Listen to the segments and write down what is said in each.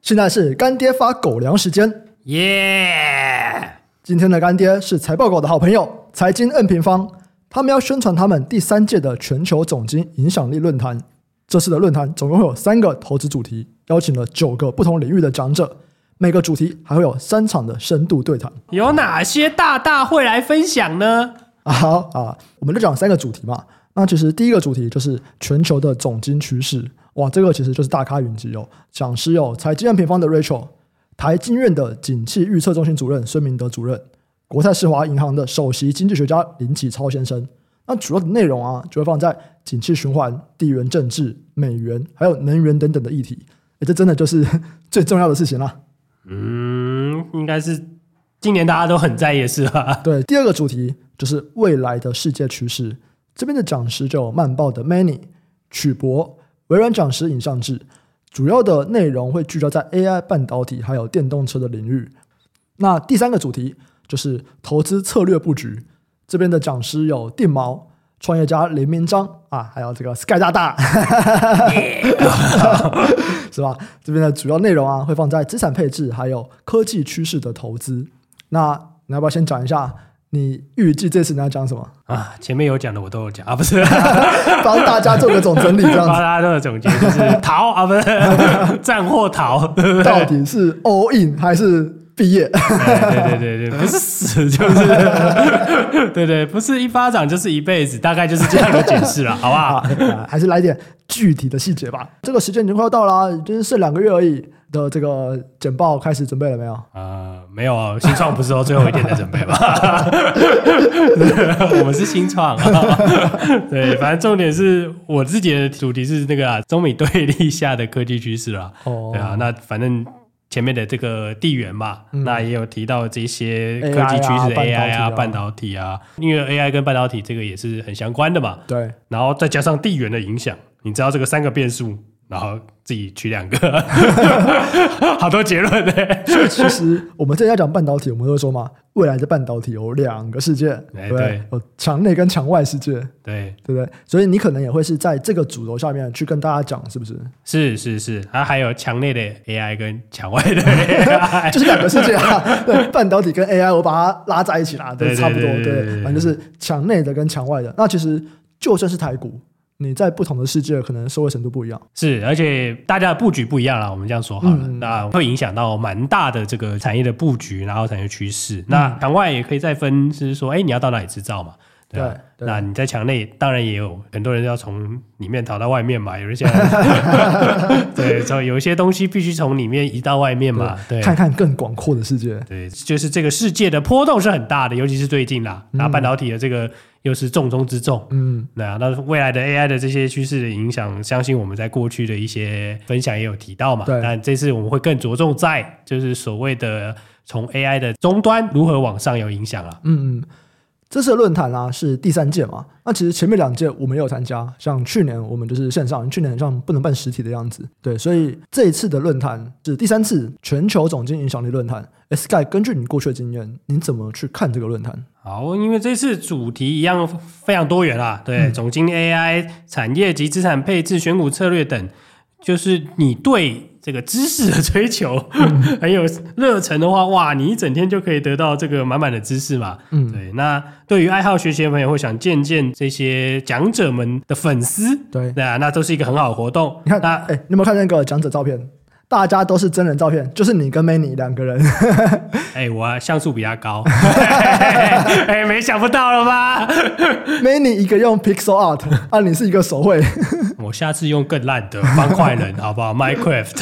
现在是干爹发狗粮时间，耶！今天的干爹是财报狗的好朋友财经 N 平方，他们要宣传他们第三届的全球总经影响力论坛。这次的论坛总共会有三个投资主题，邀请了九个不同领域的讲者，每个主题还会有三场的深度对谈。有哪些大大会来分享呢？啊 好啊，我们就讲三个主题嘛。那其实第一个主题就是全球的总金趋势。哇，这个其实就是大咖云集哦。讲师有财经院平方的 Rachel，台经院的景气预测中心主任孙明德主任，国泰世华银行的首席经济学家林启超先生。那主要的内容啊，就会放在景气循环、地缘政治、美元，还有能源等等的议题。诶，这真的就是 最重要的事情啦。嗯，应该是今年大家都很在意的事吧？对，第二个主题就是未来的世界趋势。这边的讲师就有曼报的 Manny 曲博。微软讲师尹尚志，主要的内容会聚焦在 AI、半导体还有电动车的领域。那第三个主题就是投资策略布局，这边的讲师有定毛、创业家林明章啊，还有这个 Sky 大大，是吧？这边的主要内容啊，会放在资产配置还有科技趋势的投资。那你要不要先讲一下？你预计这次你要讲什么啊？前面有讲的我都有讲啊，不是 帮大家做个总整理，这样子。帮大家做个总结，就是逃啊，不是 战或逃，到底是 all in 还是毕业？对对对对，不是死就是，对对，不是一巴掌就是一辈子，大概就是这样的解释了，好不好？还是来点具体的细节吧。这个时间已经快要到了，就是剩两个月而已。的这个简报开始准备了没有？啊、呃，没有啊，新创不是说最后一天才准备吗？我们是新创，对，反正重点是我自己的主题是那个、啊、中美对立下的科技趋势啦。哦，对啊，那反正前面的这个地缘嘛，嗯、那也有提到这些科技趋势 AI 啊、半导体啊，因为 AI 跟半导体这个也是很相关的嘛。对，然后再加上地缘的影响，你知道这个三个变数。然后自己取两个，好多结论呢。所以其实我们这里要讲半导体，我们都会说嘛，未来的半导体有两个世界，对，对，有墙内跟墙外世界，对，对不对？所以你可能也会是在这个主轴下面去跟大家讲，是不是？是是是，它还有墙内的 AI 跟墙外的 AI，就是两个世界啊。对，半导体跟 AI，我把它拉在一起啦，都差不多。对，反正就是墙内的跟墙外的。那其实就算是台股。你在不同的世界，可能收获程度不一样。是，而且大家的布局不一样了。我们这样说好了，嗯、那会影响到蛮大的这个产业的布局，然后产业趋势。嗯、那场外也可以再分，是说，哎，你要到哪里制造嘛？对，对，对，那你在墙内，当然也有很多人要从里面逃到外面嘛。有一些，对，所以有一些东西必须从里面移到外面嘛。对，对，看看更广阔的世界。对，就是这个世界的波动是很大的，尤其是最近啦，拿半导体的这个又是重中之重。嗯，对啊，那未来的 AI 的这些趋势的影响，相信我们在过去的一些分享也有提到嘛。对，但这次我们会更着重在就是所谓的从 AI 的终端如何往上有影响了。嗯嗯。这次的论坛啊是第三届嘛？那其实前面两届我们也有参加，像去年我们就是线上，去年好像不能办实体的样子。对，所以这一次的论坛是第三次全球总经影响力论坛。Sky，根据你过去的经验，你怎么去看这个论坛？好，因为这次主题一样非常多元啦，对，嗯、总经 AI、产业及资产配置、选股策略等，就是你对。这个知识的追求很有热忱的话，哇，你一整天就可以得到这个满满的知识嘛。嗯，对。那对于爱好学习的朋友，会想见见这些讲者们的粉丝，对对啊，那都是一个很好的活动。你看，那哎，你有没有看那个讲者照片？大家都是真人照片，就是你跟 Manny 两个人。哎，我像素比他高。哎，没想不到了吧？Manny 一个用 Pixel Art，啊，你是一个手绘。我下次用更烂的方块人，好不好？Minecraft。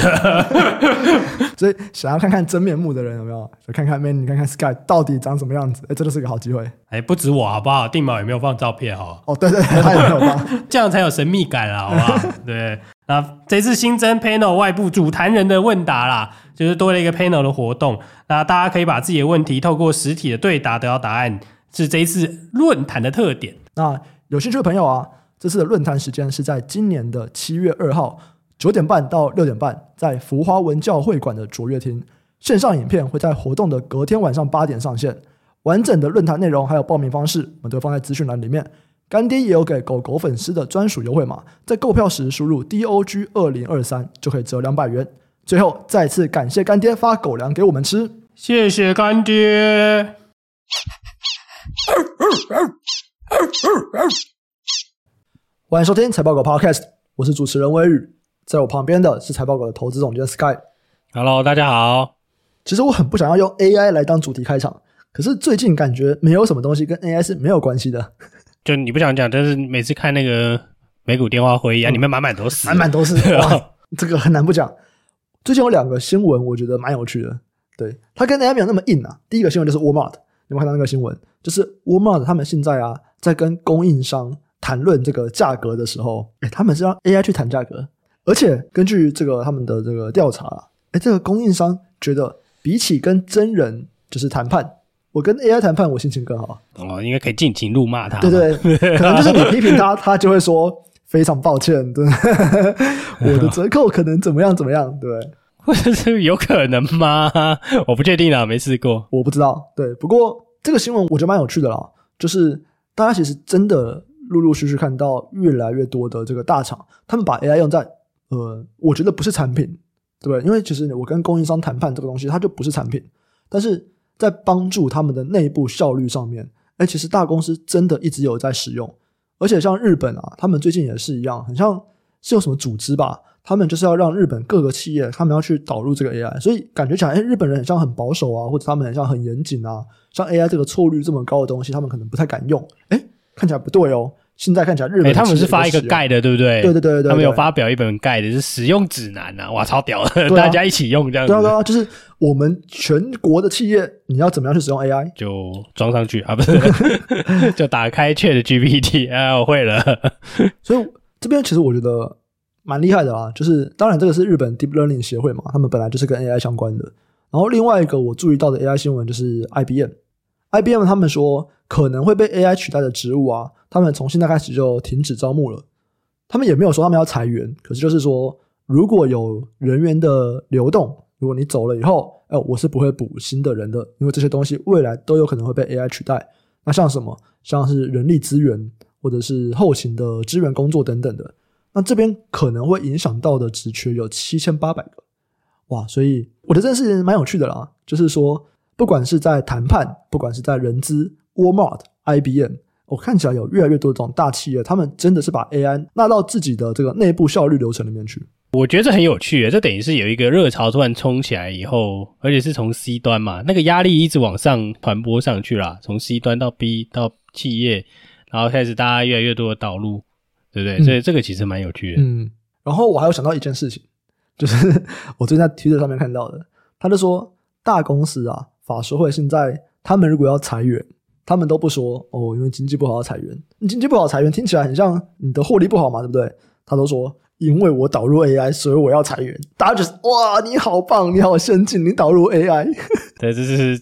所以想要看看真面目的人有没有？就看看 Manny，看看 Sky 到底长什么样子？哎，这就是个好机会。哎，不止我，好不好？定毛也没有放照片，哦。哦，对对，他也没有放，这样才有神秘感啊，好不好？对。那这次新增 panel 外部主谈人的问答啦，就是多了一个 panel 的活动。那大家可以把自己的问题透过实体的对答得到答案，是这一次论坛的特点。那有兴趣的朋友啊，这次的论坛时间是在今年的七月二号九点半到六点半，在福华文教会馆的卓越厅。线上影片会在活动的隔天晚上八点上线。完整的论坛内容还有报名方式，我们都放在资讯栏里面。干爹也有给狗狗粉丝的专属优惠码，在购票时输入 DOG 二零二三就可以折两百元。最后，再次感谢干爹发狗粮给我们吃，谢谢干爹。欢迎收听财报狗 Podcast，我是主持人威宇，在我旁边的是财报狗的投资总监 Sky。Hello，大家好。其实我很不想要用 AI 来当主题开场，可是最近感觉没有什么东西跟 AI 是没有关系的。就你不想讲，但是每次看那个美股电话会议啊，嗯、里面满满都是，满满都是。哇，这个很难不讲。最近有两个新闻，我觉得蛮有趣的。对，它跟 AI 没有那么硬啊。第一个新闻就是 Walmart，有没有看到那个新闻？就是 Walmart 他们现在啊，在跟供应商谈论这个价格的时候，哎他们是让 AI 去谈价格，而且根据这个他们的这个调查啊，诶这个供应商觉得比起跟真人就是谈判。我跟 AI 谈判，我心情更好哦，因为可以尽情怒骂他。对对，可能就是你批评他，他就会说非常抱歉，对，我的折扣可能怎么样怎么样，对，或者是有可能吗？我不确定啊，没试过，我不知道。对，不过这个新闻我觉得蛮有趣的啦，就是大家其实真的陆陆续续看到越来越多的这个大厂，他们把 AI 用在呃，我觉得不是产品，对不对？因为其实我跟供应商谈判这个东西，它就不是产品，但是。在帮助他们的内部效率上面，哎，其实大公司真的一直有在使用，而且像日本啊，他们最近也是一样，很像是有什么组织吧，他们就是要让日本各个企业，他们要去导入这个 AI，所以感觉起来，哎，日本人很像很保守啊，或者他们很像很严谨啊，像 AI 这个错率这么高的东西，他们可能不太敢用，哎，看起来不对哦。现在看起来，日本、欸、他们是发一个 guide 的，对不对？对对对对，对，他们有发表一本 guide 是使用指南呐、啊，哇，超屌的，啊、大家一起用这样子。对啊对啊，就是我们全国的企业，你要怎么样去使用 AI？就装上去啊，不是？就打开 Chat GPT，哎，我会了。所以这边其实我觉得蛮厉害的啊，就是当然这个是日本 Deep Learning 协会嘛，他们本来就是跟 AI 相关的。然后另外一个我注意到的 AI 新闻就是 IBM，IBM 他们说可能会被 AI 取代的职务啊。他们从现在开始就停止招募了，他们也没有说他们要裁员，可是就是说，如果有人员的流动，如果你走了以后，哎，我是不会补新的人的，因为这些东西未来都有可能会被 AI 取代。那像什么，像是人力资源或者是后勤的支援工作等等的，那这边可能会影响到的职缺有七千八百个，哇！所以我觉得这件事情蛮有趣的啦，就是说，不管是在谈判，不管是在人资，Walmart、IBM。我看起来有越来越多这种大企业，他们真的是把 AI 纳到自己的这个内部效率流程里面去。我觉得这很有趣，这等于是有一个热潮突然冲起来以后，而且是从 C 端嘛，那个压力一直往上传播上去啦，从 C 端到 B 到企业，然后开始大家越来越多的导入，对不对？嗯、所以这个其实蛮有趣的。嗯，然后我还有想到一件事情，就是 我最近在 Twitter 上面看到的，他就说大公司啊，法说会现在他们如果要裁员。他们都不说哦，因为经济不好要裁员。你经济不好裁员，听起来很像你的获利不好嘛，对不对？他都说，因为我导入 AI，所以我要裁员。大家就是哇，你好棒，你好先进，你导入 AI。对，这是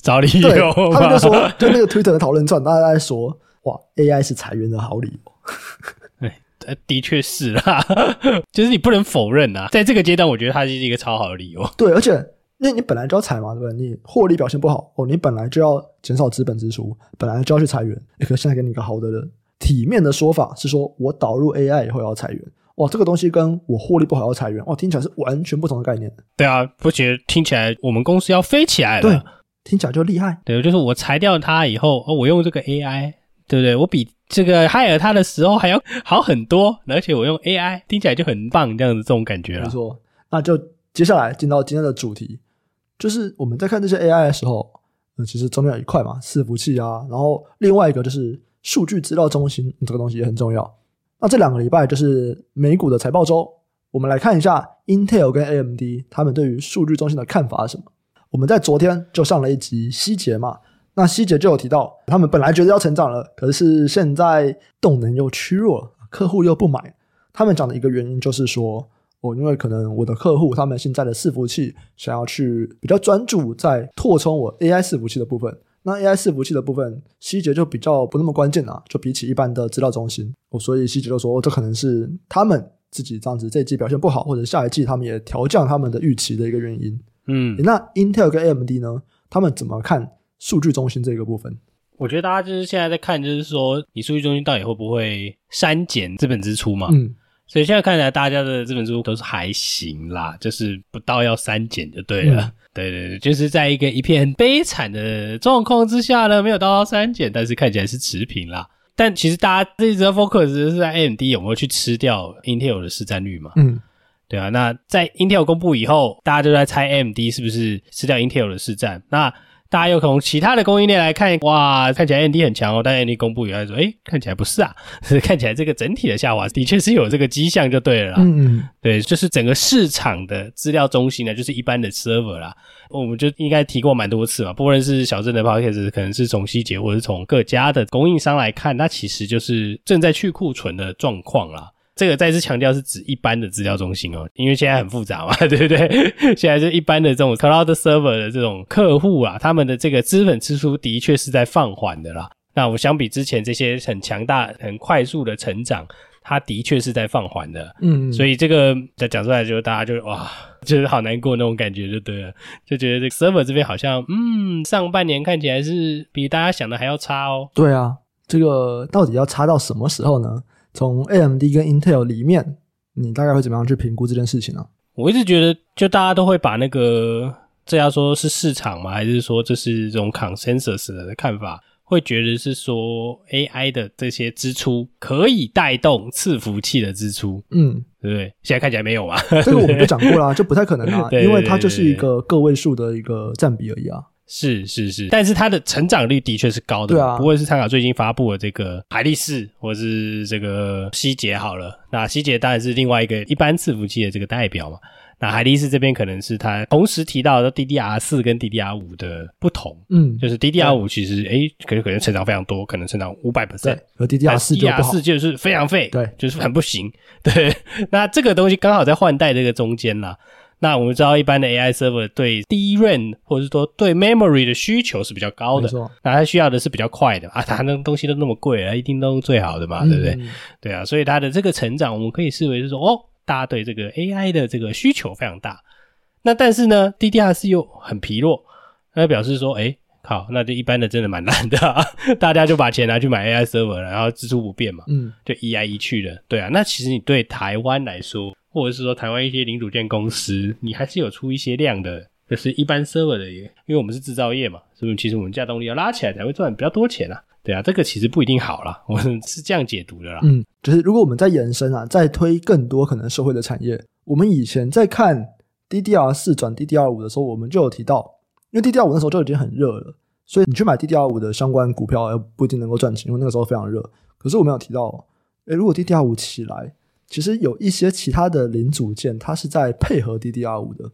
找理由。他们就说，就那个 Twitter 的讨论串，大家在说哇，AI 是裁员的好理由。的确是啦，就是你不能否认啊，在这个阶段，我觉得它是一个超好的理由。对，而且。因为你本来就要裁嘛，对不对？你获利表现不好哦，你本来就要减少资本支出，本来就要去裁员。可是现在给你一个好的人体面的说法是说，我导入 AI 以后要裁员。哇，这个东西跟我获利不好要裁员，哇，听起来是完全不同的概念。对啊，不觉得听起来我们公司要飞起来了？对，听起来就厉害。对，就是我裁掉它以后，哦，我用这个 AI，对不对？我比这个 hire 它的时候还要好很多，而且我用 AI 听起来就很棒，这样子这种感觉了。没错，那就接下来进到今天的主题。就是我们在看这些 AI 的时候，嗯，其实中间有一块嘛，伺服器啊，然后另外一个就是数据资料中心，这个东西也很重要。那这两个礼拜就是美股的财报周，我们来看一下 Intel 跟 AMD 他们对于数据中心的看法是什么。我们在昨天就上了一集希捷嘛，那希捷就有提到，他们本来觉得要成长了，可是现在动能又趋弱，客户又不买。他们讲的一个原因就是说。哦，因为可能我的客户他们现在的伺服器想要去比较专注在扩充我 AI 伺服器的部分，那 AI 伺服器的部分希捷就比较不那么关键啊，就比起一般的资料中心，我，所以希捷就说这可能是他们自己这样子这一季表现不好，或者下一季他们也调降他们的预期的一个原因。嗯，那 Intel 跟 AMD 呢，他们怎么看数据中心这个部分？我觉得大家就是现在在看，就是说你数据中心到底会不会删减资本支出嘛？嗯，所以现在看起来大家的这本书都是还行啦，就是不到要删减就对了。嗯、对对对，就是在一个一片悲惨的状况之下呢，没有到要删减，但是看起来是持平啦。但其实大家一直在 focus 是在 AMD 有没有去吃掉 Intel 的市占率嘛？嗯，对啊。那在 Intel 公布以后，大家就在猜 AMD 是不是吃掉 Intel 的市占？那大家又从其他的供应链来看，哇，看起来 AMD 很强哦。但 AMD 公布以后说，哎，看起来不是啊，看起来这个整体的下滑的确是有这个迹象，就对了啦。嗯嗯，对，就是整个市场的资料中心呢，就是一般的 server 啦。我们就应该提过蛮多次嘛，不论是小镇的 podcast，可能是从希捷或者是从各家的供应商来看，它其实就是正在去库存的状况啦。这个再次强调是指一般的资料中心哦，因为现在很复杂嘛，对不对？现在是一般的这种 cloud server 的这种客户啊，他们的这个资本支出的确是在放缓的啦。那我们相比之前这些很强大、很快速的成长，它的确是在放缓的。嗯，所以这个再讲出来，就大家就哇，就是好难过那种感觉，就对了，就觉得这个 server 这边好像，嗯，上半年看起来是比大家想的还要差哦。对啊，这个到底要差到什么时候呢？从 AMD 跟 Intel 里面，你大概会怎么样去评估这件事情呢？我一直觉得，就大家都会把那个这要说是市场吗？还是说这是这种 consensus 的看法？会觉得是说 AI 的这些支出可以带动伺服器的支出，嗯，对不对？现在看起来没有嘛？这个我们就讲过啦，就不太可能啊，因为它就是一个个位数的一个占比而已啊。是是是，但是它的成长率的确是高的，对啊，不会是参考最近发布的这个海力士或是这个希捷好了。那希捷当然是另外一个一般伺服器的这个代表嘛。那海力士这边可能是它同时提到的 DDR 四跟 DDR 五的不同，嗯，就是 DDR 五其实诶可能可能成长非常多，可能成长五百。percent，而 DDR 四 DDR 四就是非常废，对，就是很不行，对。那这个东西刚好在换代这个中间啦。那我们知道，一般的 AI server 对 DRAM 或者是说对 memory 的需求是比较高的，那它需要的是比较快的啊，它那东西都那么贵啊，一定都是最好的嘛，对不对？嗯、对啊，所以它的这个成长，我们可以视为是说，哦，大家对这个 AI 的这个需求非常大。那但是呢，DDR 四又很疲弱，那表示说，哎，靠，那就一般的真的蛮难的，啊，大家就把钱拿去买 AI server，然后支出不变嘛，嗯，就一来一去的，对啊。那其实你对台湾来说，或者是说台湾一些零组件公司，你还是有出一些量的，就是一般 server 的，因为我们是制造业嘛，所以其实我们价动力要拉起来才会赚比较多钱啊。对啊，这个其实不一定好啦，我们是这样解读的啦。嗯，就是如果我们在延伸啊，再推更多可能社会的产业，我们以前在看 DDR 四转 DDR 五的时候，我们就有提到，因为 DDR 五那时候就已经很热了，所以你去买 DDR 五的相关股票，也不一定能够赚钱，因为那个时候非常热。可是我们有提到，诶，如果 DDR 五起来，其实有一些其他的零组件，它是在配合 DDR 五的，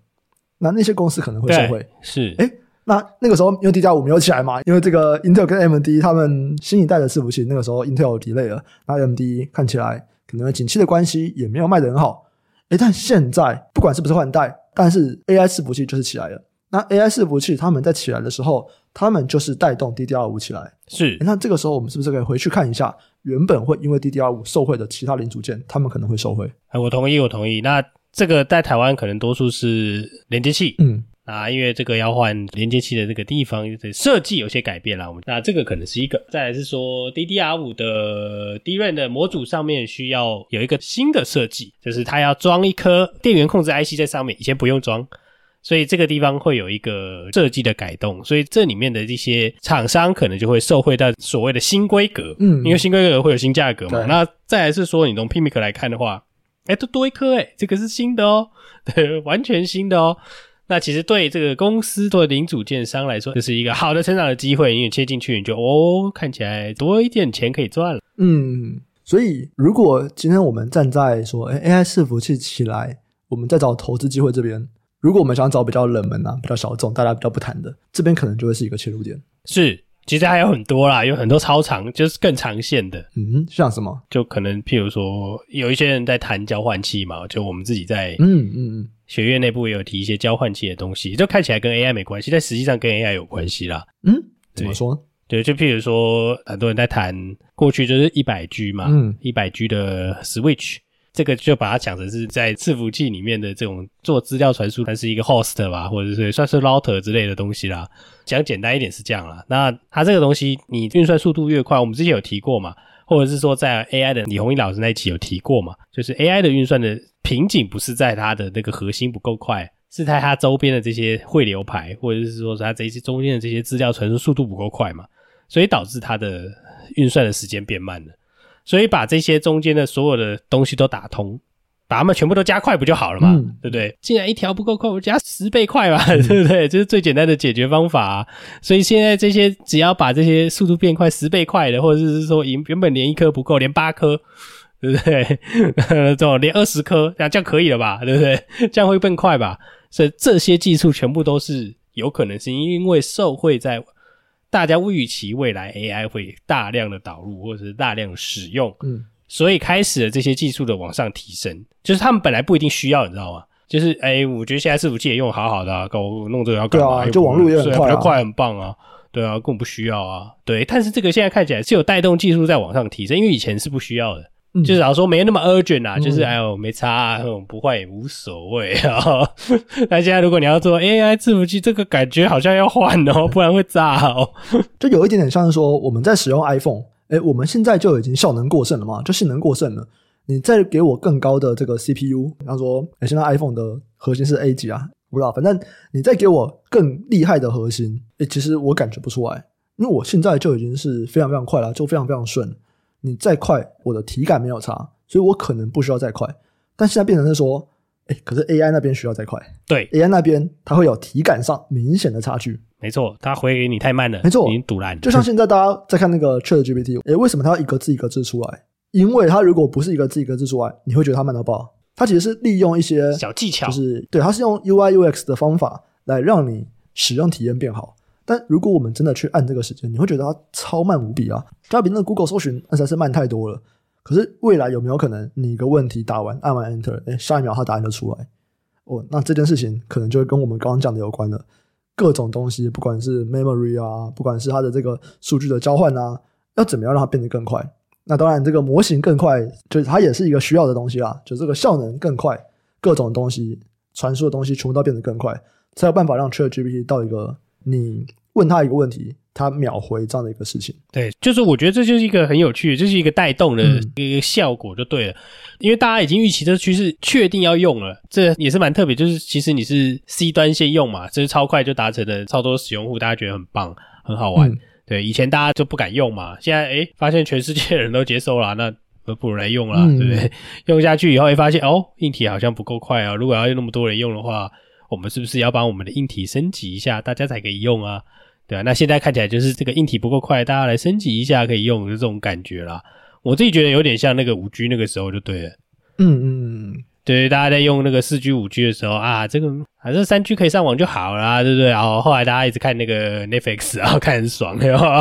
那那些公司可能会受惠。是，诶，那那个时候因为 DDR 五没有起来嘛，因为这个 Intel 跟 AMD 他们新一代的伺服器，那个时候 Intel delay 了，那 AMD 看起来可能景气的关系也没有卖得很好。诶，但现在不管是不是换代，但是 AI 伺服器就是起来了。那 AI 伺服器他们在起来的时候，他们就是带动 DDR 五起来。是，那这个时候我们是不是可以回去看一下？原本会因为 DDR 五受惠的其他零组件，他们可能会受惠。哎，我同意，我同意。那这个在台湾可能多数是连接器，嗯啊，因为这个要换连接器的这个地方设计有些改变了。我们那这个可能是一个。再来是说 DDR 五的 DRAM 的模组上面需要有一个新的设计，就是它要装一颗电源控制 IC 在上面，以前不用装。所以这个地方会有一个设计的改动，所以这里面的这些厂商可能就会受惠到所谓的新规格，嗯，因为新规格会有新价格嘛。那再来是说，你从 PMIC 来看的话，哎，都多一颗，哎，这个是新的哦，对，完全新的哦。那其实对这个公司做零组件商来说，这是一个好的成长的机会，因为切进去你就哦，看起来多一点钱可以赚了。嗯，所以如果今天我们站在说，哎，AI 伺服器起来，我们再找投资机会这边。如果我们想找比较冷门啊、比较小众、大家比较不谈的，这边可能就会是一个切入点。是，其实还有很多啦，有很多超长，就是更长线的。嗯，像什么？就可能譬如说，有一些人在谈交换器嘛，就我们自己在嗯嗯嗯学院内部也有提一些交换器的东西，就看起来跟 AI 没关系，但实际上跟 AI 有关系啦。嗯，怎么说？对，就譬如说，很多人在谈过去就是一百 G 嘛，嗯，一百 G 的 Switch。这个就把它讲成是在伺服器里面的这种做资料传输，它是一个 host 吧，或者是算是 router 之类的东西啦。讲简单一点是这样啦。那它这个东西，你运算速度越快，我们之前有提过嘛，或者是说在 AI 的李宏毅老师那一期有提过嘛，就是 AI 的运算的瓶颈不是在它的那个核心不够快，是在它周边的这些汇流排，或者是说它这些中间的这些资料传输速度不够快嘛，所以导致它的运算的时间变慢了。所以把这些中间的所有的东西都打通，把它们全部都加快不就好了嘛？嗯、对不对？既然一条不够快，我加十倍快吧，嗯、对不对？这是最简单的解决方法啊。所以现在这些只要把这些速度变快十倍快的，或者是说原本连一颗不够，连八颗，对不对？这种连二十颗，这样这样可以了吧？对不对？这样会更快吧？所以这些技术全部都是有可能是因为受惠在。大家预期未来 AI 会大量的导入或者是大量使用，嗯，所以开始了这些技术的往上提升，就是他们本来不一定需要，你知道吗？就是哎、欸，我觉得现在伺服器也用好好的啊，搞我弄这个要干嘛？对啊，就网络也很快，啊，比较快，很棒啊，对啊，根本不需要啊，对。但是这个现在看起来是有带动技术在往上提升，因为以前是不需要的。嗯、就是老实说没那么 urgent 啊，嗯、就是哎呦没差、啊，不换也无所谓啊。那现在如果你要做 AI 伺服器，这个感觉好像要换哦，不然会炸哦。就有一点点像是说我们在使用 iPhone，哎，我们现在就已经效能过剩了嘛，就性能过剩了。你再给我更高的这个 CPU，比方说，哎，现在 iPhone 的核心是 A 级啊，不知道，反正你再给我更厉害的核心，哎，其实我感觉不出来，因为我现在就已经是非常非常快了，就非常非常顺。你再快，我的体感没有差，所以我可能不需要再快。但现在变成是说，哎，可是 AI 那边需要再快。对，AI 那边它会有体感上明显的差距。没错，它回给你太慢了。没错，已经堵烂。就像现在大家在看那个 ChatGPT，哎，为什么它要一个字一个字出来？因为它如果不是一个字一个字出来，你会觉得它慢到爆。它其实是利用一些小技巧，就是对，它是用 UI UX 的方法来让你使用体验变好。但如果我们真的去按这个时间，你会觉得它超慢无比啊！它比那个 Google 搜寻那才是慢太多了。可是未来有没有可能，你一个问题答完，按完 Enter，诶，下一秒它答案就出来？哦，那这件事情可能就会跟我们刚刚讲的有关了。各种东西，不管是 Memory 啊，不管是它的这个数据的交换啊，要怎么样让它变得更快？那当然，这个模型更快，就是它也是一个需要的东西啦。就这个效能更快，各种东西传输的东西全部都变得更快，才有办法让 ChatGPT 到一个你。问他一个问题，他秒回这样的一个事情。对，就是我觉得这就是一个很有趣这，就是一个带动的一个效果就对了。嗯、因为大家已经预期这趋势，确定要用了，这也是蛮特别。就是其实你是 C 端先用嘛，这是超快就达成了超多使用户，大家觉得很棒，很好玩。嗯、对，以前大家就不敢用嘛，现在哎发现全世界人都接受了，那不如来用了，嗯、对不对？用下去以后，会发现哦，硬体好像不够快啊。如果要有那么多人用的话，我们是不是要把我们的硬体升级一下，大家才可以用啊？对啊，那现在看起来就是这个硬体不够快，大家来升级一下可以用就这种感觉啦。我自己觉得有点像那个五 G 那个时候就对了。嗯嗯嗯，对，大家在用那个四 G、五 G 的时候啊，这个反正三 G 可以上网就好啦，对不对？然后后来大家一直看那个 Netflix，然后看很爽，然后？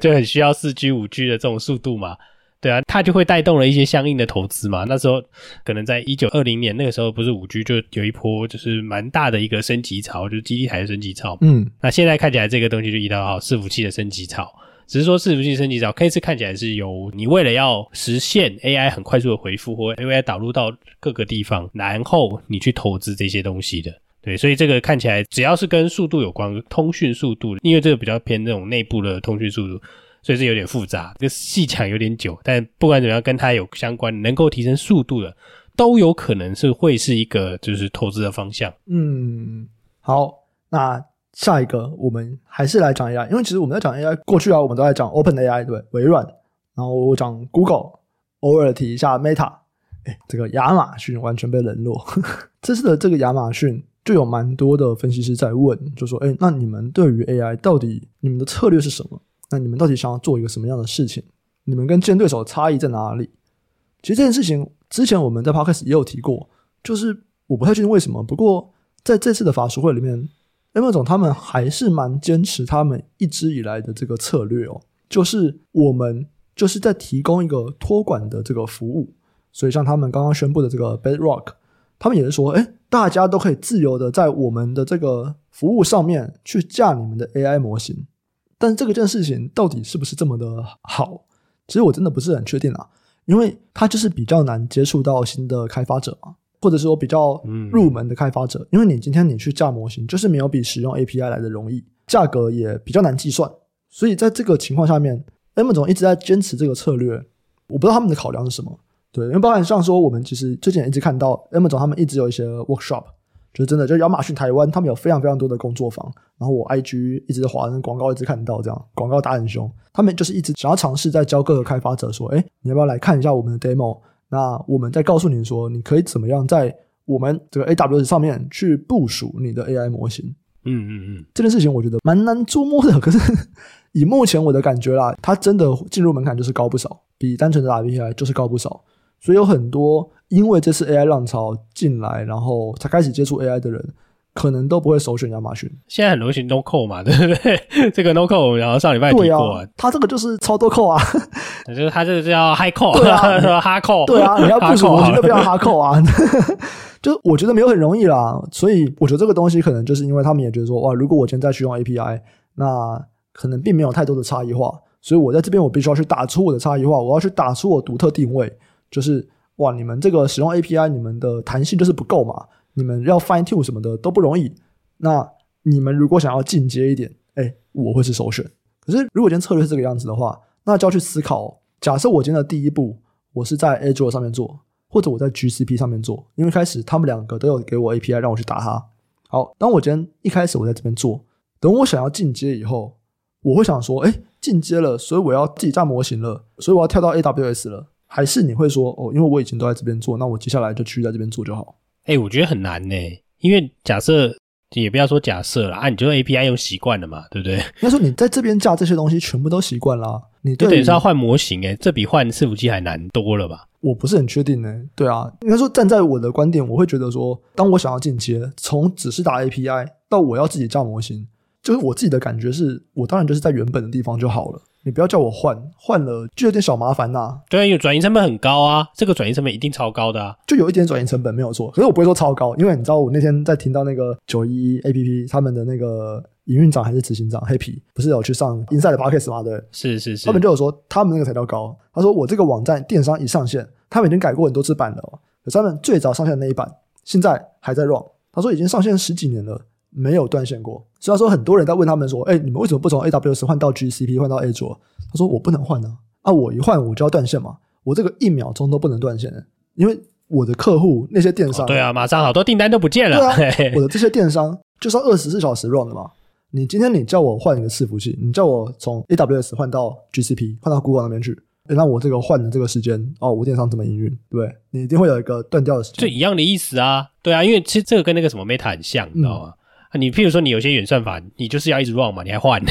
就很需要四 G、五 G 的这种速度嘛。对啊，它就会带动了一些相应的投资嘛。那时候可能在一九二零年那个时候，不是五 G 就有一波就是蛮大的一个升级潮，就是基地台的升级潮。嗯，那现在看起来这个东西就移到好伺服器的升级潮，只是说伺服器升级潮，可以是看起来是由你为了要实现 AI 很快速的回复或 AI 导入到各个地方，然后你去投资这些东西的。对，所以这个看起来只要是跟速度有关，通讯速度，因为这个比较偏那种内部的通讯速度。所以是有点复杂，这个细讲有点久，但不管怎么样，跟它有相关，能够提升速度的，都有可能是会是一个就是投资的方向。嗯，好，那下一个我们还是来讲 AI，因为其实我们在讲 AI，过去啊，我们都在讲 Open AI，对，微软，然后我讲 Google，偶尔提一下 Meta，哎，这个亚马逊完全被冷落。这次的这个亚马逊就有蛮多的分析师在问，就说，哎，那你们对于 AI 到底你们的策略是什么？那你们到底想要做一个什么样的事情？你们跟竞争对手的差异在哪里？其实这件事情之前我们在 Podcast 也有提过，就是我不太确定为什么。不过在这次的法术会里面，M 总他们还是蛮坚持他们一直以来的这个策略哦，就是我们就是在提供一个托管的这个服务。所以像他们刚刚宣布的这个 Bedrock，他们也是说，哎，大家都可以自由的在我们的这个服务上面去架你们的 AI 模型。但这个件事情到底是不是这么的好？其实我真的不是很确定啊。因为它就是比较难接触到新的开发者嘛，或者是说比较入门的开发者。因为你今天你去架模型，就是没有比使用 API 来的容易，价格也比较难计算。所以在这个情况下面，M 总一直在坚持这个策略。我不知道他们的考量是什么。对，因为包含像说，我们其实最近也一直看到 M 总他们一直有一些 workshop，就是真的，就亚马逊台湾他们有非常非常多的工作坊。然后我 IG 一直滑那广告，一直看到这样广告打很凶。他们就是一直想要尝试在教各个开发者说，哎，你要不要来看一下我们的 demo？那我们再告诉你说，你可以怎么样在我们这个 AWS 上面去部署你的 AI 模型。嗯嗯嗯，这件事情我觉得蛮难捉摸的。可是以目前我的感觉啦，它真的进入门槛就是高不少，比单纯的打 API 就是高不少。所以有很多因为这次 AI 浪潮进来，然后才开始接触 AI 的人，可能都不会首选亚马逊。现在很流行 No Code 嘛，对不对？这个 No Code，然后上礼拜提过，对啊，它这个就是超多 code 啊，就是它这个叫 High Code，对啊，Hard Code，对啊，你要部署模型就非常 Hard Code 啊，就我觉得没有很容易啦。所以我觉得这个东西可能就是因为他们也觉得说，哇，如果我现在去用 API，那可能并没有太多的差异化，所以我在这边我必须要去打出我的差异化，我要去打出我独特定位。就是哇，你们这个使用 API，你们的弹性就是不够嘛，你们要 fine tune 什么的都不容易。那你们如果想要进阶一点，哎，我会是首选。可是如果今天策略是这个样子的话，那就要去思考，假设我今天的第一步，我是在 Azure 上面做，或者我在 GCP 上面做，因为开始他们两个都有给我 API 让我去打它。好，当我今天一开始我在这边做，等我想要进阶以后，我会想说，哎，进阶了，所以我要自己架模型了，所以我要跳到 AWS 了。还是你会说哦，因为我以前都在这边做，那我接下来就继续在这边做就好。哎、欸，我觉得很难呢，因为假设也不要说假设了啊，你就 API 用习惯了嘛，对不对？应该说你在这边架这些东西全部都习惯啦，你对就等于是要换模型诶，这比换伺服器还难多了吧？我不是很确定呢。对啊，应该说站在我的观点，我会觉得说，当我想要进阶，从只是打 API 到我要自己架模型，就是我自己的感觉是，我当然就是在原本的地方就好了。你不要叫我换，换了就有点小麻烦呐、啊。对，因为转移成本很高啊，这个转移成本一定超高的啊，就有一点转移成本没有错。可是我不会说超高，因为你知道我那天在听到那个九一 APP 他们的那个营运长还是执行长黑皮，不是有去上 Inside 的 Podcast 吗？对，是是是，他们就有说他们那个才叫高。他说我这个网站电商一上线，他们已经改过很多次版了、哦，可是他们最早上线的那一版现在还在 run。他说已经上线十几年了。没有断线过，虽然说很多人在问他们说：“哎，你们为什么不从 AWS 换到 GCP 换到 Azure？” 他说：“我不能换呢、啊，啊，我一换我就要断线嘛，我这个一秒钟都不能断线，因为我的客户那些电商、哦，对啊，马上好多订单都不见了。对啊，我的这些电商就是要二十四小时 run 的嘛。你今天你叫我换一个伺服器，你叫我从 AWS 换到 GCP 换到 Google 那边去，那我这个换的这个时间哦，我电商怎么营运？对，你一定会有一个断掉的时间，就一样的意思啊。对啊，因为其实这个跟那个什么 Meta 很像，你知道吗？嗯你譬如说，你有些演算法，你就是要一直 run 嘛，你还换呢？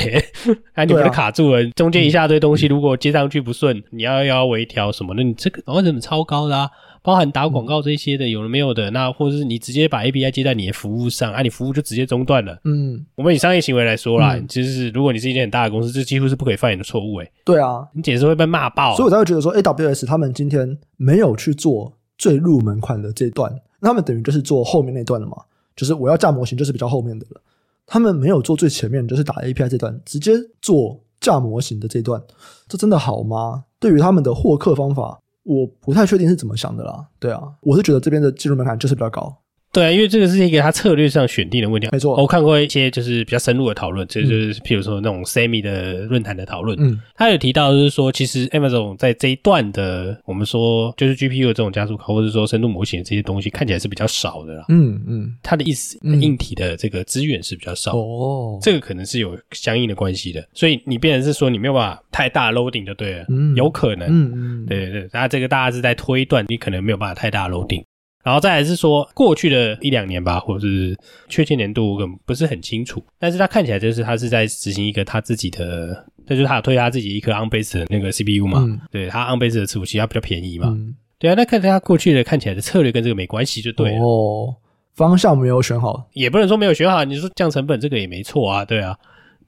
哎，你不是卡住了，啊、中间一大堆东西，如果接上去不顺，你要要微调什么？那你这个为什么超高的啊？包含打广告这些的，有了没有的？那或者是你直接把 API 接在你的服务上，啊，你服务就直接中断了。嗯，我们以商业行为来说啦，嗯、其如果你是一件很大的公司，这几乎是不可以犯你的错误。诶对啊，你简直会被骂爆、啊。所以我才会觉得说，AWS 他们今天没有去做最入门款的这段，那他们等于就是做后面那段了嘛？就是我要架模型，就是比较后面的了。他们没有做最前面，就是打 API 这段，直接做架模型的这段，这真的好吗？对于他们的获客方法，我不太确定是怎么想的啦。对啊，我是觉得这边的技术门槛就是比较高。对啊，因为这个是一个他策略上选定的问题。没错，我看过一些就是比较深入的讨论，这就是譬如说那种 Semi 的论坛的讨论。嗯，他有提到就是说，其实 Amazon 在这一段的我们说就是 GPU 的这种加速卡，或者说深度模型的这些东西，看起来是比较少的啦。嗯嗯，他的意思，硬体的这个资源是比较少。哦，这个可能是有相应的关系的。所以你变成是说你没有办法太大 loading 就对了。嗯，有可能。嗯嗯，对对对，那这个大家是在推断，你可能没有办法太大 loading。然后再来是说，过去的一两年吧，或者是确切年度，我可能不是很清楚。但是他看起来就是他是在执行一个他自己的，这就是他有推他自己一颗 ARM-based 的那个 CPU 嘛，嗯、对，他 ARM-based 的伺服器，它比较便宜嘛，嗯、对啊。那看他过去的看起来的策略跟这个没关系就对了。哦，方向没有选好，也不能说没有选好。你说降成本这个也没错啊，对啊。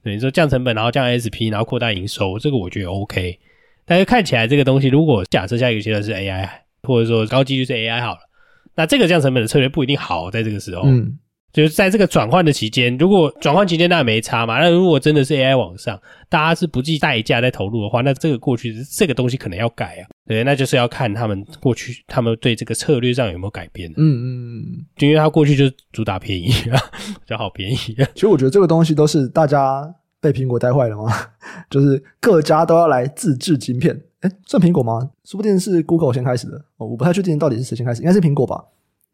对，你说降成本，然后降 SP，然后扩大营收，这个我觉得 OK。但是看起来这个东西，如果假设下一个阶段是 AI，或者说高几率是 AI 好了。那这个降成本的策略不一定好，在这个时候，嗯，就是在这个转换的期间，如果转换期间那也没差嘛。那如果真的是 AI 往上，大家是不计代价在投入的话，那这个过去这个东西可能要改啊。对，那就是要看他们过去他们对这个策略上有没有改变。嗯嗯嗯，就因为他过去就主打便宜啊，比较好便宜。其实我觉得这个东西都是大家被苹果带坏了吗？就是各家都要来自制晶片。哎，算苹果吗？说不定是 Google 先开始的。哦，我不太确定到底是谁先开始，应该是苹果吧？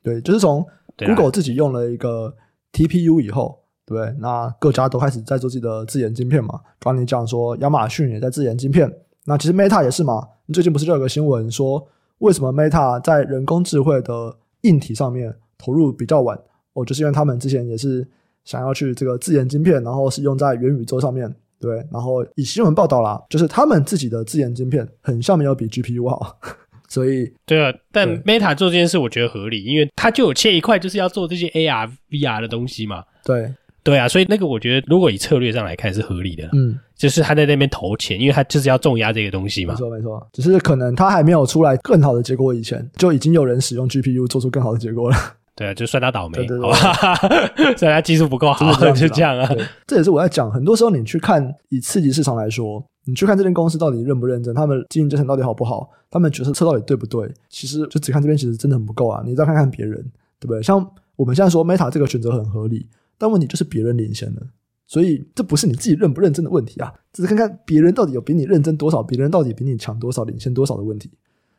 对，就是从 Google 自己用了一个 TPU 以后，对，对，那各家都开始在做自己的自研晶片嘛。刚刚你讲说亚马逊也在自研晶片，那其实 Meta 也是嘛。最近不是就有个新闻说，为什么 Meta 在人工智慧的硬体上面投入比较晚？哦，就是因为他们之前也是想要去这个自研晶片，然后是用在元宇宙上面。对，然后以新闻报道啦，就是他们自己的自研晶片很像没有比 GPU 好，所以对啊，但 Meta 做这件事我觉得合理，因为他就有切一块就是要做这些 AR、VR 的东西嘛。对，对啊，所以那个我觉得如果以策略上来看是合理的，嗯，就是他在那边投钱，因为他就是要重压这个东西嘛。没错没错，只是可能他还没有出来更好的结果以前，就已经有人使用 GPU 做出更好的结果了。对啊，就算他倒霉，对对对好吧，算他技术不够好，这就这样啊。这也是我在讲，很多时候你去看以刺激市场来说，你去看这间公司到底认不认真，他们经营阶层到底好不好，他们决策策到底对不对？其实就只看这边，其实真的很不够啊。你再看看别人，对不对？像我们现在说 Meta 这个选择很合理，但问题就是别人领先了，所以这不是你自己认不认真的问题啊，只是看看别人到底有比你认真多少，别人到底比你强多少，领先多少的问题，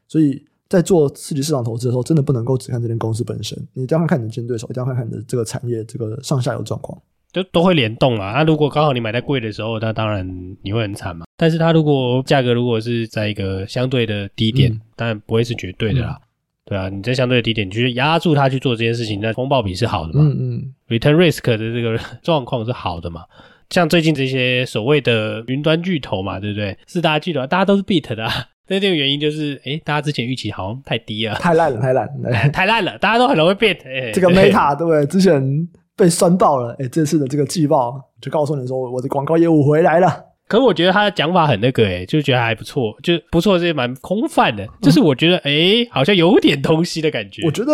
所以。在做刺激市场投资的时候，真的不能够只看这间公司本身，你一定要看看你的竞争对手，一定要看看你的这个产业这个上下游状况，就都会联动啊。那如果刚好你买在贵的时候，那当然你会很惨嘛。但是它如果价格如果是在一个相对的低点，嗯、当然不会是绝对的啦。嗯、对啊，你在相对的低点，你去压住它去做这件事情，那风暴比是好的嘛。嗯嗯，return risk 的这个状况是好的嘛。像最近这些所谓的云端巨头嘛，对不对？四大巨头，大家都是 beat 的、啊。那这个原因就是，哎，大家之前预期好像太低了，太烂了，太烂了，太烂了，大家都很容易变。这个 Meta 对不对？之前被酸爆了，哎，这次的这个季报就告诉你说，我的广告业务回来了。可是我觉得他的讲法很那个，诶，就觉得还不错，就不错，是蛮空泛的。就是我觉得，诶，好像有点东西的感觉。我觉得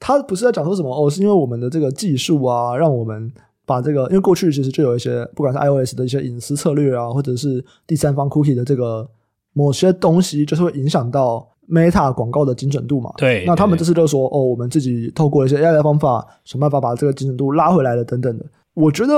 他不是在讲说什么哦，是因为我们的这个技术啊，让我们把这个，因为过去其实就有一些，不管是 iOS 的一些隐私策略啊，或者是第三方 cookie 的这个。某些东西就是会影响到 Meta 广告的精准度嘛？对。那他们这次就说，哦，我们自己透过一些 AI 的方法，想办法把这个精准度拉回来了，等等的。我觉得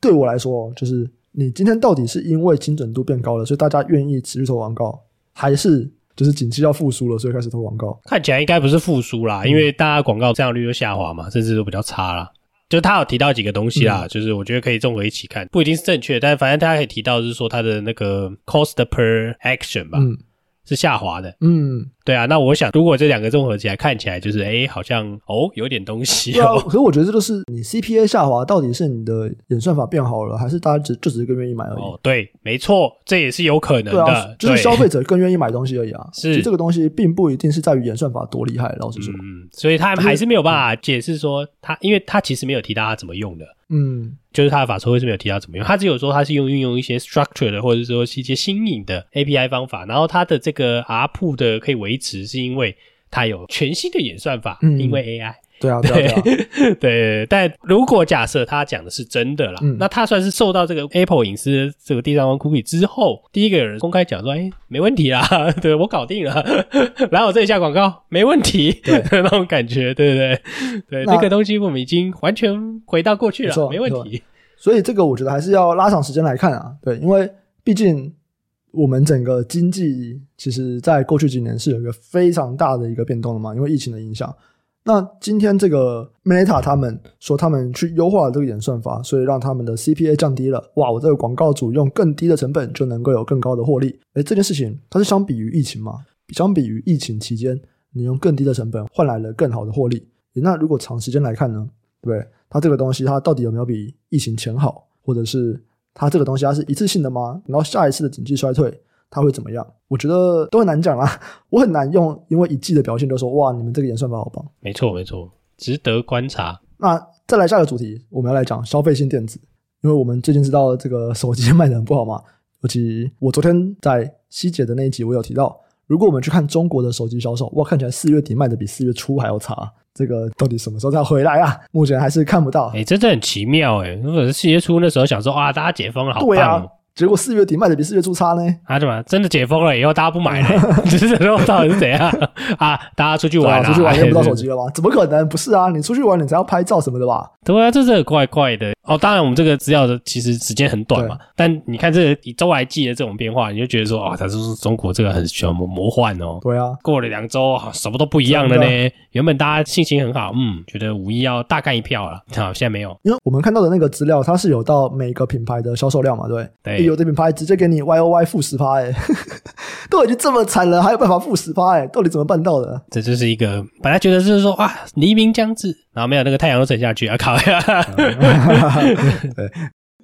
对我来说，就是你今天到底是因为精准度变高了，所以大家愿意持续投广告，还是就是景气要复苏了，所以开始投广告？看起来应该不是复苏啦，因为大家广告占有率又下滑嘛，甚至都比较差啦。就是他有提到几个东西啦，嗯、就是我觉得可以综合一起看，不一定是正确，但反正大家可以提到，就是说他的那个 cost per action 吧。嗯。是下滑的，嗯，对啊，那我想，如果这两个综合起来，看起来就是，哎，好像哦，有点东西哦。啊、可是我觉得这就是你 CPA 下滑，到底是你的演算法变好了，还是大家只就只是更愿意买而已？哦，对，没错，这也是有可能的，对啊、就是消费者更愿意买东西而已啊。是，其实这个东西并不一定是在于演算法多厉害，老实说，嗯，所以他还是没有办法解释说他，因为他其实没有提到他怎么用的。嗯，就是他的法说会是没有提到怎么用，他只有说他是用运用一些 structure 的，或者说是一些新颖的 API 方法，然后他的这个 ARPU 的可以维持，是因为它有全新的演算法，嗯、因为 AI。对啊，对啊，对，啊 对，但如果假设他讲的是真的啦，嗯、那他算是受到这个 Apple 隐私这个第三方 cookie 之后，第一个人公开讲说，哎，没问题啦，对，我搞定了，来我这里下广告，没问题，对 那种感觉，对不对？对，那这个东西我们已经完全回到过去了，没，没问题。所以这个我觉得还是要拉长时间来看啊，对，因为毕竟我们整个经济其实在过去几年是有一个非常大的一个变动的嘛，因为疫情的影响。那今天这个 Meta 他们说他们去优化了这个演算法，所以让他们的 CPA 降低了。哇，我这个广告主用更低的成本就能够有更高的获利。诶，这件事情它是相比于疫情嘛？相比于疫情期间，你用更低的成本换来了更好的获利。那如果长时间来看呢？对，它这个东西它到底有没有比疫情前好？或者是它这个东西它是一次性的吗？然后下一次的经济衰退？它会怎么样？我觉得都很难讲啊，我很难用因为一季的表现就说哇，你们这个演算法好棒。没错，没错，值得观察。那再来下一个主题，我们要来讲消费性电子，因为我们最近知道这个手机 卖的很不好嘛。尤其我昨天在希姐的那一集，我有提到，如果我们去看中国的手机销售，哇，看起来四月底卖的比四月初还要差。这个到底什么时候才回来啊？目前还是看不到。哎、欸，真的很奇妙哎！如果是四月初那时候想说哇，大家解封了，好棒、哦。对啊结果四月底卖的比四月初差呢？啊，怎么真的解封了以后大家不买了？只是说到底是怎样啊？大家出去玩、啊，出去玩 用不到手机了吗？怎么可能？不是啊，你出去玩你才要拍照什么的吧？对啊，这是怪怪的哦。当然，我们这个资料的其实时间很短嘛。但你看这个以周来计的这种变化，你就觉得说啊，它是中国这个很需要魔魔幻哦。对啊，过了两周，啊什么都不一样了呢。原本大家心情很好，嗯，觉得五一要大干一票了，好，现在没有。因为我们看到的那个资料，它是有到每个品牌的销售量嘛，对对，有的品牌直接给。你 Y O Y 负十趴哎，都已经这么惨了，还有办法负十趴哎？到底怎么办到的？这就是一个本来觉得就是说啊，黎明将至，然后没有那个太阳都沉下去啊，靠呀！对，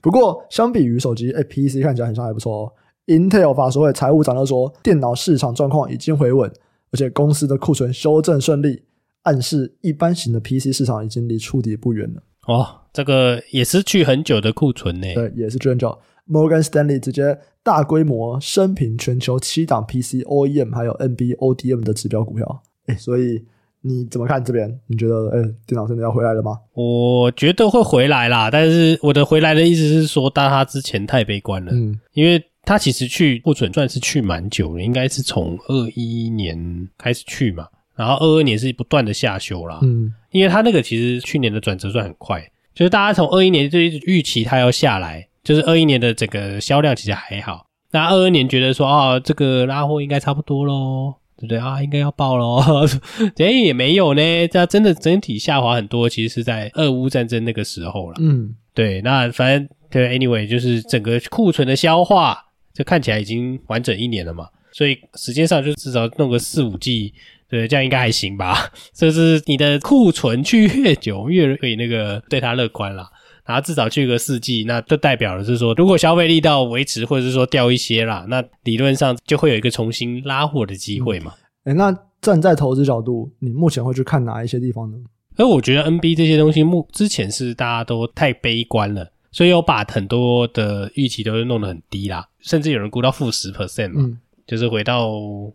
不过相比于手机，哎，PC 看起来很像还不错哦。Intel 法说会财务长都说，电脑市场状况已经回稳，而且公司的库存修正顺利，暗示一般型的 PC 市场已经离触底不远了。哦，这个也是去很久的库存呢。对，也是去很久。Morgan Stanley 直接大规模升平全球七档 PC OEM 还有 NB ODM 的指标股票，哎，所以你怎么看这边？你觉得，哎，电脑真的要回来了吗？我觉得会回来啦，但是我的回来的意思是说，但他之前太悲观了，嗯，因为他其实去不准算是去蛮久了，应该是从二一年开始去嘛，然后二二年是不断的下修啦，嗯，因为他那个其实去年的转折算很快，就是大家从二一年就一直预期它要下来。就是二一年的整个销量其实还好，那二二年觉得说啊、哦，这个拉货应该差不多咯，对不对啊？应该要爆咯，哎也没有呢，这真的整体下滑很多，其实是在俄乌战争那个时候了。嗯，对，那反正对，anyway，就是整个库存的消化，就看起来已经完整一年了嘛，所以时间上就至少弄个四五季，对，这样应该还行吧？就是你的库存去越久，越可以那个对它乐观啦。然后至少去个四季，那就代表的是说，如果消费力道维持，或者是说掉一些啦，那理论上就会有一个重新拉货的机会嘛。哎、嗯，那站在投资角度，你目前会去看哪一些地方呢？而我觉得 NB 这些东西目之前是大家都太悲观了，所以我把很多的预期都是弄得很低啦，甚至有人估到负十 percent 嘛，嗯、就是回到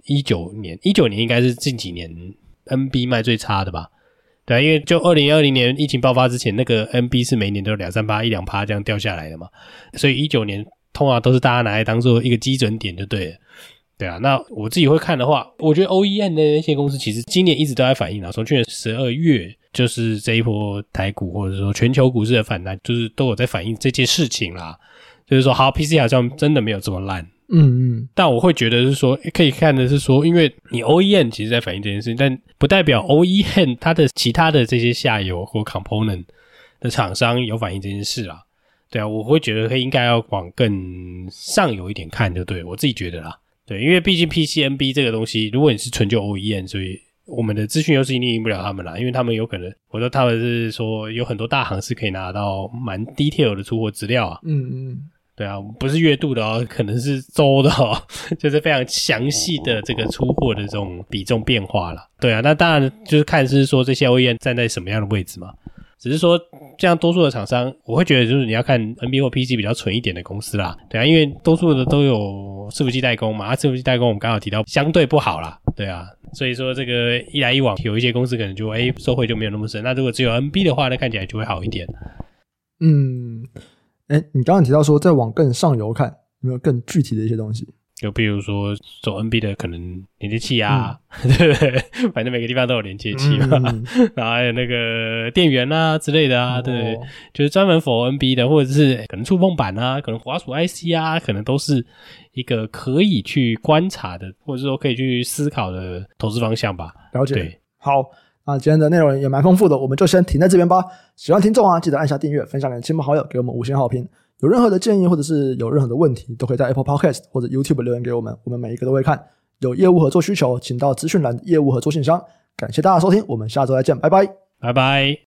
一九年，一九年应该是近几年 NB 卖最差的吧。对啊，因为就二零二零年疫情爆发之前，那个 NB 是每年都有两三趴、一两趴这样掉下来的嘛，所以一九年通常都是大家拿来当做一个基准点就对了。对啊，那我自己会看的话，我觉得 OEM 的那些公司其实今年一直都在反映啊，从去年十二月就是这一波台股或者说全球股市的反弹，就是都有在反映这件事情啦。就是说，好，PC 好像真的没有这么烂。嗯嗯，但我会觉得是说，可以看的是说，因为你 OEM 其实在反映这件事情，但不代表 OEM 它的其他的这些下游或 component 的厂商有反映这件事啊。对啊，我会觉得应该要往更上游一点看，就对我自己觉得啦。对，因为毕竟 PCNB 这个东西，如果你是纯就 OEM，所以我们的资讯优势一定赢不了他们啦，因为他们有可能，我说他们是说有很多大行是可以拿到蛮 detail 的出货资料啊。嗯嗯。对啊，不是月度的哦，可能是周的哦，就是非常详细的这个出货的这种比重变化了。对啊，那当然就是看是说这些 OEM 站在什么样的位置嘛。只是说这样多数的厂商，我会觉得就是你要看 NB 或 PC 比较纯一点的公司啦。对啊，因为多数的都有伺服器代工嘛，啊，伺服器代工我们刚好提到相对不好啦。对啊，所以说这个一来一往，有一些公司可能就哎受惠就没有那么深。那如果只有 NB 的话，那看起来就会好一点。嗯。哎，你刚刚提到说再往更上游看，有没有更具体的一些东西？就比如说走 NB 的可能连接器啊，嗯、对不对？反正每个地方都有连接器嘛，嗯、然后还有那个电源啊之类的啊，哦、对，就是专门 for NB 的，或者是可能触碰板啊，可能滑鼠 IC 啊，可能都是一个可以去观察的，或者说可以去思考的投资方向吧。了解，对，好。啊，今天的内容也蛮丰富的，我们就先停在这边吧。喜欢听众啊，记得按下订阅，分享给亲朋好友，给我们五星好评。有任何的建议或者是有任何的问题，都可以在 Apple Podcast 或者 YouTube 留言给我们，我们每一个都会看。有业务合作需求，请到资讯栏业务合作信箱。感谢大家收听，我们下周再见，拜拜，拜拜。